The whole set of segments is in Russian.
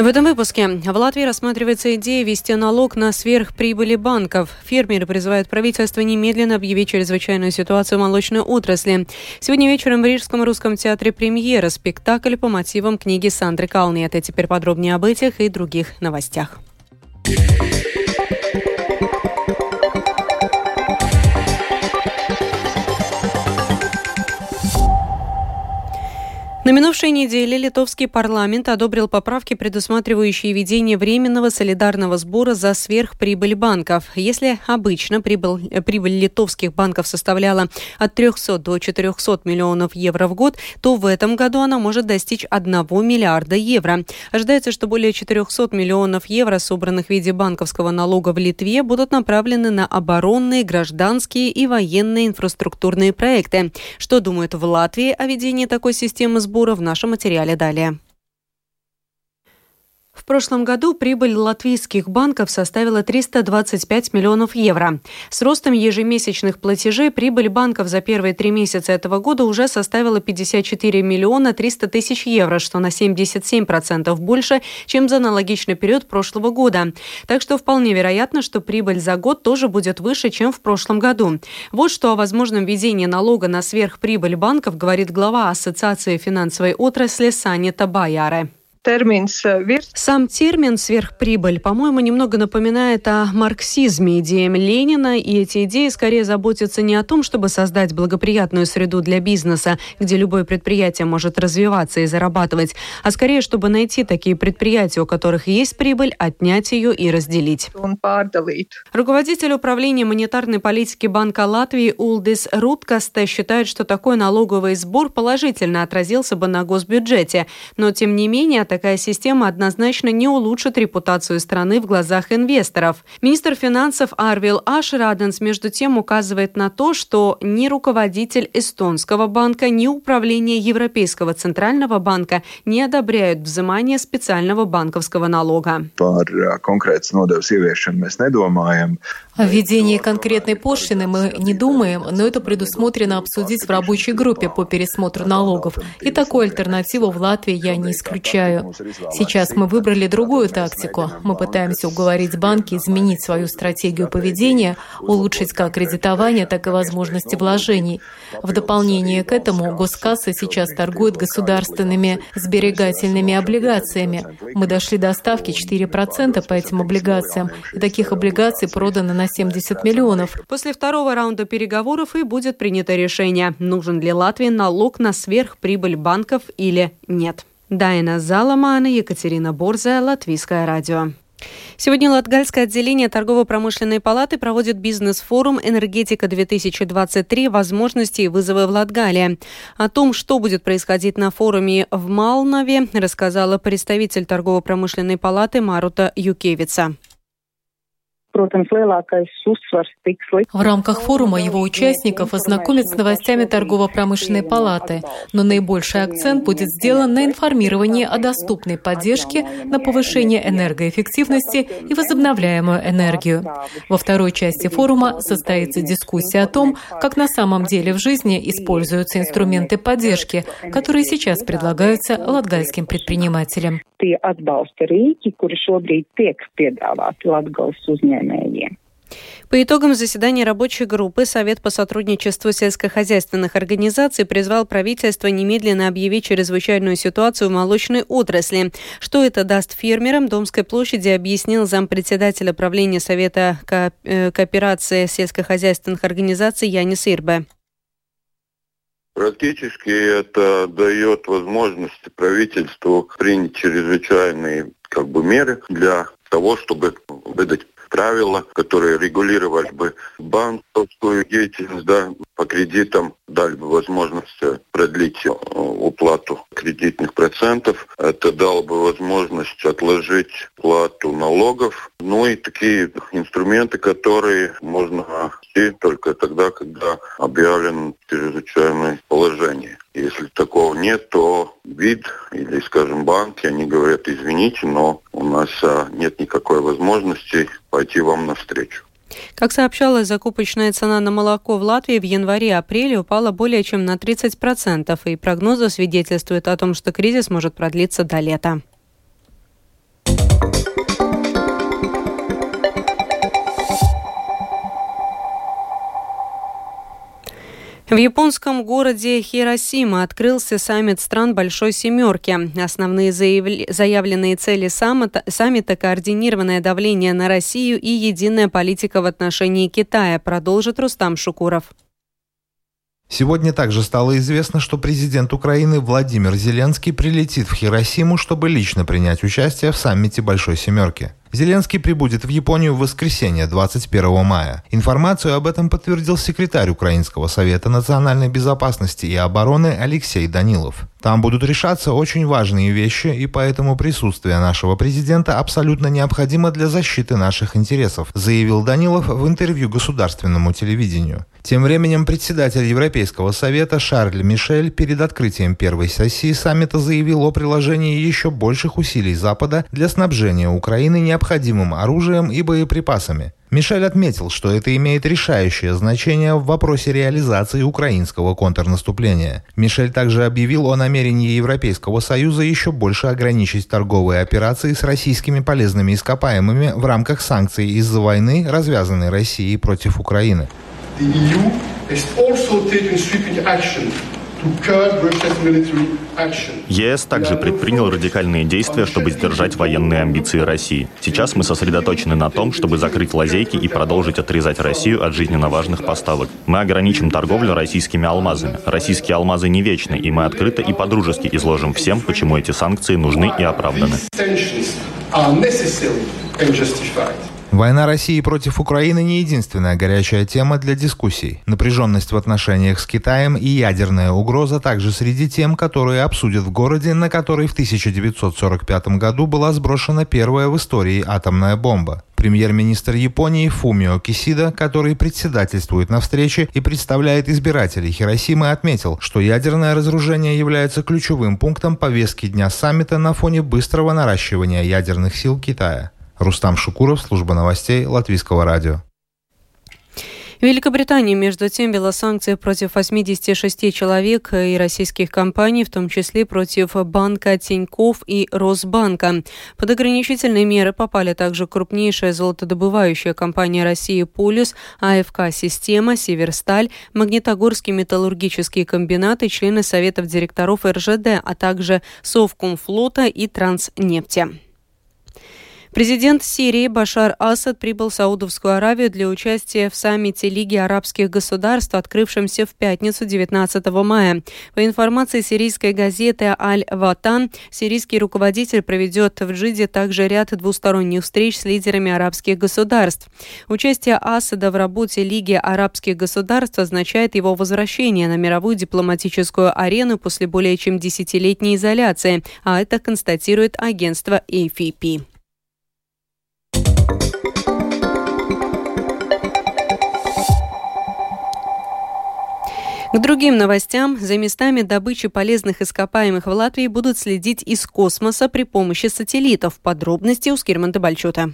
В этом выпуске в Латвии рассматривается идея ввести налог на сверхприбыли банков. Фермеры призывают правительство немедленно объявить чрезвычайную ситуацию в молочной отрасли. Сегодня вечером в Рижском русском театре премьера спектакль по мотивам книги Сандры Кални. Это теперь подробнее об этих и других новостях. На минувшей неделе литовский парламент одобрил поправки, предусматривающие введение временного солидарного сбора за сверхприбыль банков. Если обычно прибыль, прибыль литовских банков составляла от 300 до 400 миллионов евро в год, то в этом году она может достичь 1 миллиарда евро. Ожидается, что более 400 миллионов евро, собранных в виде банковского налога в Литве, будут направлены на оборонные, гражданские и военные инфраструктурные проекты. Что думают в Латвии о введении такой системы сбора? Сбора в нашем материале далее. В прошлом году прибыль латвийских банков составила 325 миллионов евро. С ростом ежемесячных платежей прибыль банков за первые три месяца этого года уже составила 54 миллиона 300 тысяч евро, что на 77% больше, чем за аналогичный период прошлого года. Так что вполне вероятно, что прибыль за год тоже будет выше, чем в прошлом году. Вот что о возможном введении налога на сверхприбыль банков говорит глава Ассоциации финансовой отрасли Саня Баяре терминс э, Сам термин «сверхприбыль», по-моему, немного напоминает о марксизме, идеям Ленина, и эти идеи скорее заботятся не о том, чтобы создать благоприятную среду для бизнеса, где любое предприятие может развиваться и зарабатывать, а скорее, чтобы найти такие предприятия, у которых есть прибыль, отнять ее и разделить. Руководитель управления монетарной политики Банка Латвии Улдис Руткаста считает, что такой налоговый сбор положительно отразился бы на госбюджете, но тем не менее такая система однозначно не улучшит репутацию страны в глазах инвесторов. Министр финансов Арвил Ашраденс между тем указывает на то, что ни руководитель эстонского банка, ни управление Европейского центрального банка не одобряют взимание специального банковского налога. О введении конкретной пошлины мы не думаем, но это предусмотрено обсудить в рабочей группе по пересмотру налогов. И такую альтернативу в Латвии я не исключаю. Сейчас мы выбрали другую тактику. Мы пытаемся уговорить банки изменить свою стратегию поведения, улучшить как кредитование, так и возможности вложений. В дополнение к этому госкасса сейчас торгует государственными сберегательными облигациями. Мы дошли до ставки 4% по этим облигациям, и таких облигаций продано на 70 миллионов. После второго раунда переговоров и будет принято решение, нужен ли Латвии налог на сверхприбыль банков или нет. Дайна Заламана, Екатерина Борзая, Латвийское радио. Сегодня Латгальское отделение торгово-промышленной палаты проводит бизнес-форум «Энергетика-2023. Возможности и вызовы в Латгалии». О том, что будет происходить на форуме в Малнове, рассказала представитель торгово-промышленной палаты Марута Юкевица. В рамках форума его участников ознакомят с новостями торгово-промышленной палаты, но наибольший акцент будет сделан на информировании о доступной поддержке на повышение энергоэффективности и возобновляемую энергию. Во второй части форума состоится дискуссия о том, как на самом деле в жизни используются инструменты поддержки, которые сейчас предлагаются латгальским предпринимателям tie atbalsta rīki, kuri šobrīd tiek piedāvāti Latgales uzņēmējiem. По итогам заседания рабочей группы Совет по сотрудничеству сельскохозяйственных организаций призвал правительство немедленно объявить чрезвычайную ситуацию в молочной отрасли. Что это даст фермерам, Домской площади объяснил зампредседателя правления Совета э, кооперации сельскохозяйственных организаций Янис Ирбе. Практически это дает возможность правительству принять чрезвычайные как бы, меры для того, чтобы выдать правила, которые регулировали бы банковскую деятельность, да, по кредитам дали бы возможность продлить э, уплату кредитных процентов. Это дало бы возможность отложить плату налогов. Ну и такие инструменты, которые можно ввести только тогда, когда объявлено чрезвычайное положение. Если такого нет, то вид или, скажем, банки, они говорят, извините, но у нас а, нет никакой возможности пойти вам навстречу. Как сообщалось, закупочная цена на молоко в Латвии в январе-апреле упала более чем на 30%, и прогнозы свидетельствуют о том, что кризис может продлиться до лета. В японском городе Хиросима открылся саммит стран Большой Семерки. Основные заявленные цели саммита, саммита – координированное давление на Россию и единая политика в отношении Китая, продолжит Рустам Шукуров. Сегодня также стало известно, что президент Украины Владимир Зеленский прилетит в Хиросиму, чтобы лично принять участие в саммите Большой Семерки. Зеленский прибудет в Японию в воскресенье 21 мая. Информацию об этом подтвердил секретарь Украинского совета национальной безопасности и обороны Алексей Данилов. Там будут решаться очень важные вещи, и поэтому присутствие нашего президента абсолютно необходимо для защиты наших интересов, заявил Данилов в интервью государственному телевидению. Тем временем председатель Европейского совета Шарль Мишель перед открытием первой сессии саммита заявил о приложении еще больших усилий Запада для снабжения Украины необходимым оружием и боеприпасами. Мишель отметил, что это имеет решающее значение в вопросе реализации украинского контрнаступления. Мишель также объявил о намерении Европейского Союза еще больше ограничить торговые операции с российскими полезными ископаемыми в рамках санкций из-за войны, развязанной Россией против Украины. The EU has also taken sweeping action ЕС также предпринял радикальные действия, чтобы сдержать военные амбиции России. Сейчас мы сосредоточены на том, чтобы закрыть лазейки и продолжить отрезать Россию от жизненно важных поставок. Мы ограничим торговлю российскими алмазами. Российские алмазы не вечны, и мы открыто и подружески изложим всем, почему эти санкции нужны и оправданы. Война России против Украины не единственная горячая тема для дискуссий. Напряженность в отношениях с Китаем и ядерная угроза также среди тем, которые обсудят в городе, на который в 1945 году была сброшена первая в истории атомная бомба. Премьер-министр Японии Фумио Кисида, который председательствует на встрече и представляет избирателей Хиросимы, отметил, что ядерное разоружение является ключевым пунктом повестки дня саммита на фоне быстрого наращивания ядерных сил Китая. Рустам Шукуров, служба новостей Латвийского радио. Великобритания, между тем, ввела санкции против 86 человек и российских компаний, в том числе против банка Тиньков и Росбанка. Под ограничительные меры попали также крупнейшая золотодобывающая компания России «Полюс», АФК «Система», «Северсталь», Магнитогорский металлургический комбинат и члены Советов директоров РЖД, а также Совкомфлота и Транснефти. Президент Сирии Башар Асад прибыл в Саудовскую Аравию для участия в саммите Лиги арабских государств, открывшемся в пятницу 19 мая. По информации сирийской газеты «Аль-Ватан», сирийский руководитель проведет в Джиде также ряд двусторонних встреч с лидерами арабских государств. Участие Асада в работе Лиги арабских государств означает его возвращение на мировую дипломатическую арену после более чем десятилетней изоляции, а это констатирует агентство AFP. К другим новостям. За местами добычи полезных ископаемых в Латвии будут следить из космоса при помощи сателлитов. Подробности у Скирманта Бальчута.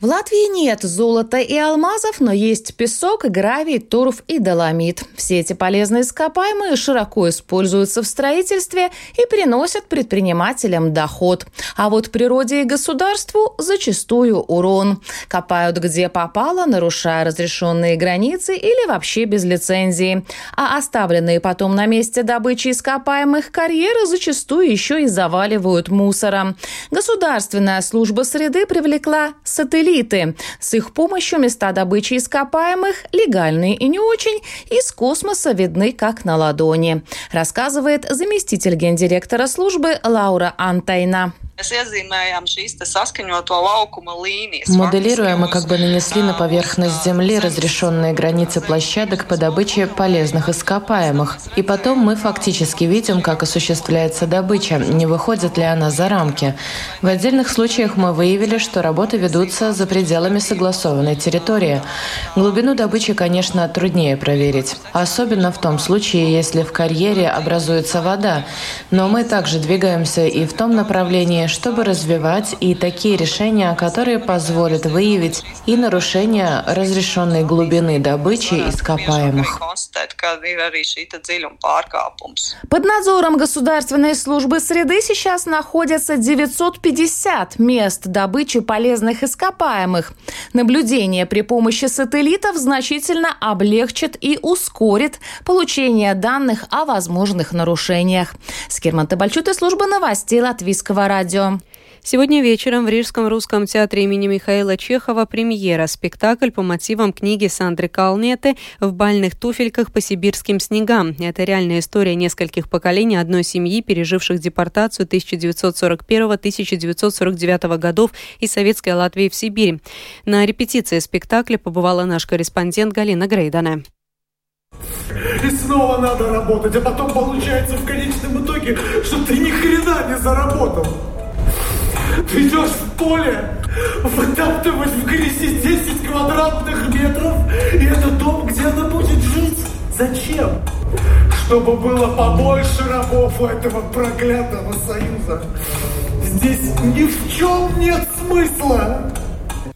В Латвии нет золота и алмазов, но есть песок, гравий, торф и доломит. Все эти полезные ископаемые широко используются в строительстве и приносят предпринимателям доход. А вот природе и государству зачастую урон. Копают где попало, нарушая разрешенные границы или вообще без лицензии. А оставленные потом на месте добычи ископаемых карьеры зачастую еще и заваливают мусором. Государственная служба среды привлекла сателлит сателлиты. С их помощью места добычи ископаемых, легальные и не очень, из космоса видны как на ладони, рассказывает заместитель гендиректора службы Лаура Антайна. Моделируя, мы как бы нанесли на поверхность Земли разрешенные границы площадок по добыче полезных ископаемых. И потом мы фактически видим, как осуществляется добыча, не выходит ли она за рамки. В отдельных случаях мы выявили, что работы ведутся за пределами согласованной территории. Глубину добычи, конечно, труднее проверить. Особенно в том случае, если в карьере образуется вода. Но мы также двигаемся и в том направлении, чтобы развивать и такие решения, которые позволят выявить и нарушение разрешенной глубины добычи ископаемых. Под надзором Государственной службы среды сейчас находятся 950 мест добычи полезных ископаемых. Наблюдение при помощи сателлитов значительно облегчит и ускорит получение данных о возможных нарушениях. Скирман Табальчут и служба новостей Латвийского радио. Сегодня вечером в Рижском русском театре имени Михаила Чехова премьера спектакль по мотивам книги Сандры Калнеты «В бальных туфельках по сибирским снегам». Это реальная история нескольких поколений одной семьи, переживших депортацию 1941-1949 годов из Советской Латвии в Сибирь. На репетиции спектакля побывала наш корреспондент Галина Грейдана. И снова надо работать, а потом получается в конечном итоге, что ты ни хрена не заработал. Ты идешь в поле, вытаптывать в грязи 10 квадратных метров, и это дом, где она будет жить. Зачем? Чтобы было побольше рабов у этого проклятого союза. Здесь ни в чем нет смысла.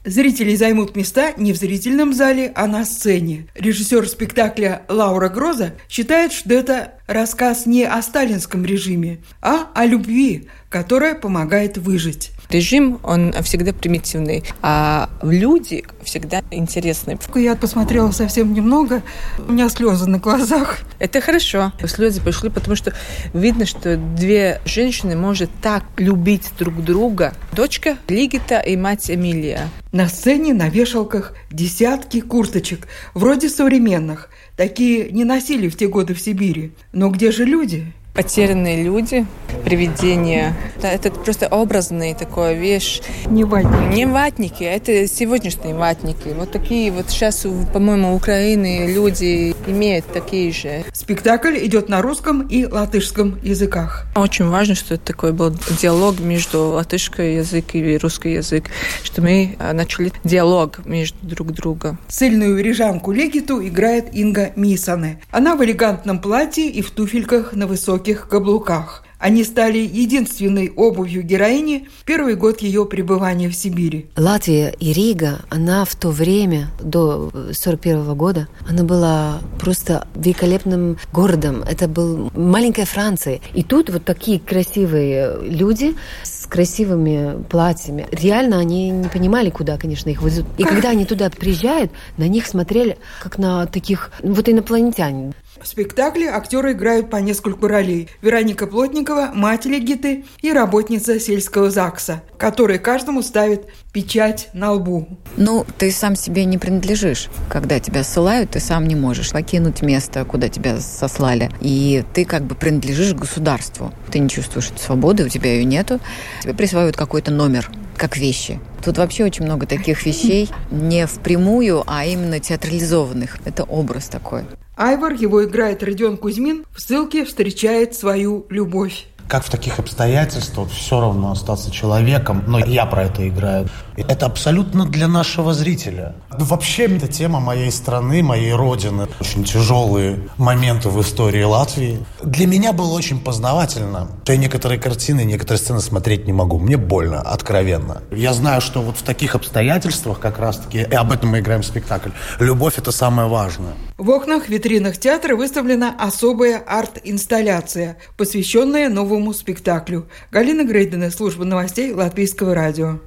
Зрители займут места не в зрительном зале, а на сцене. Режиссер спектакля Лаура Гроза считает, что это рассказ не о сталинском режиме, а о любви, которая помогает выжить. Режим, он всегда примитивный, а люди всегда интересные. Я посмотрела совсем немного, у меня слезы на глазах. Это хорошо. Слезы пошли, потому что видно, что две женщины может так любить друг друга. Дочка Лигита и мать Эмилия. На сцене на вешалках десятки курточек, вроде современных. Такие не носили в те годы в Сибири. Но где же люди? Потерянные люди, привидения. Это просто образный такой вещь. Не ватники. Не ватники, а это сегодняшние ватники. Вот такие вот сейчас, по-моему, Украины люди имеют такие же. Спектакль идет на русском и латышском языках. Очень важно, что это такой был диалог между латышский язык и русский язык, что мы а, начали диалог между друг другом. Сильную рижанку Легиту играет Инга Мисане. Она в элегантном платье и в туфельках на высоких высоких каблуках. Они стали единственной обувью героини в первый год ее пребывания в Сибири. Латвия и Рига, она в то время, до 1941 года, она была просто великолепным городом. Это был маленькая Франция. И тут вот такие красивые люди с красивыми платьями. Реально они не понимали, куда, конечно, их везут. И когда они туда приезжают, на них смотрели как на таких вот инопланетян. В спектакле актеры играют по нескольку ролей. Вероника Плотникова – мать Легиты и работница сельского ЗАГСа, которая каждому ставит печать на лбу. Ну, ты сам себе не принадлежишь. Когда тебя ссылают, ты сам не можешь покинуть место, куда тебя сослали. И ты как бы принадлежишь государству. Ты не чувствуешь свободы, у тебя ее нету. Тебе присваивают какой-то номер, как вещи. Тут вообще очень много таких вещей, не впрямую, а именно театрализованных. Это образ такой. Айвар, его играет Родион Кузьмин, в ссылке встречает свою любовь. Как в таких обстоятельствах все равно остаться человеком, но я про это играю. Это абсолютно для нашего зрителя. Вообще, это тема моей страны, моей родины. Очень тяжелые моменты в истории Латвии. Для меня было очень познавательно. Я некоторые картины, некоторые сцены смотреть не могу. Мне больно, откровенно. Я знаю, что вот в таких обстоятельствах как раз-таки, и об этом мы играем в спектакль, любовь – это самое важное. В окнах витринах театра выставлена особая арт-инсталляция, посвященная новому спектаклю. Галина Грейдена, служба новостей Латвийского радио.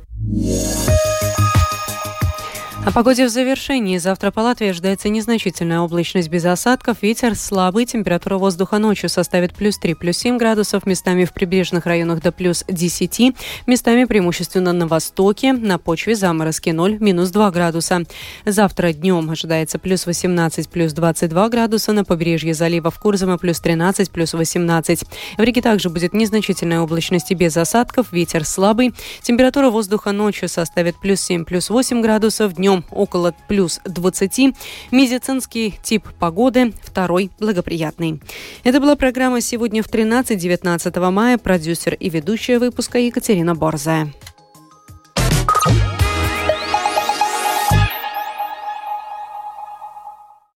О погоде в завершении. Завтра по Латвии ожидается незначительная облачность без осадков. Ветер слабый. Температура воздуха ночью составит плюс 3, плюс 7 градусов. Местами в прибрежных районах до плюс 10. Местами преимущественно на востоке. На почве заморозки 0, минус 2 градуса. Завтра днем ожидается плюс 18, плюс 22 градуса. На побережье залива в Курзаме плюс 13, плюс 18. В Риге также будет незначительная облачность и без осадков. Ветер слабый. Температура воздуха ночью составит плюс 7, плюс 8 градусов. Днем днем около плюс 20. Медицинский тип погоды второй благоприятный. Это была программа «Сегодня в 13-19 мая». Продюсер и ведущая выпуска Екатерина Борзая.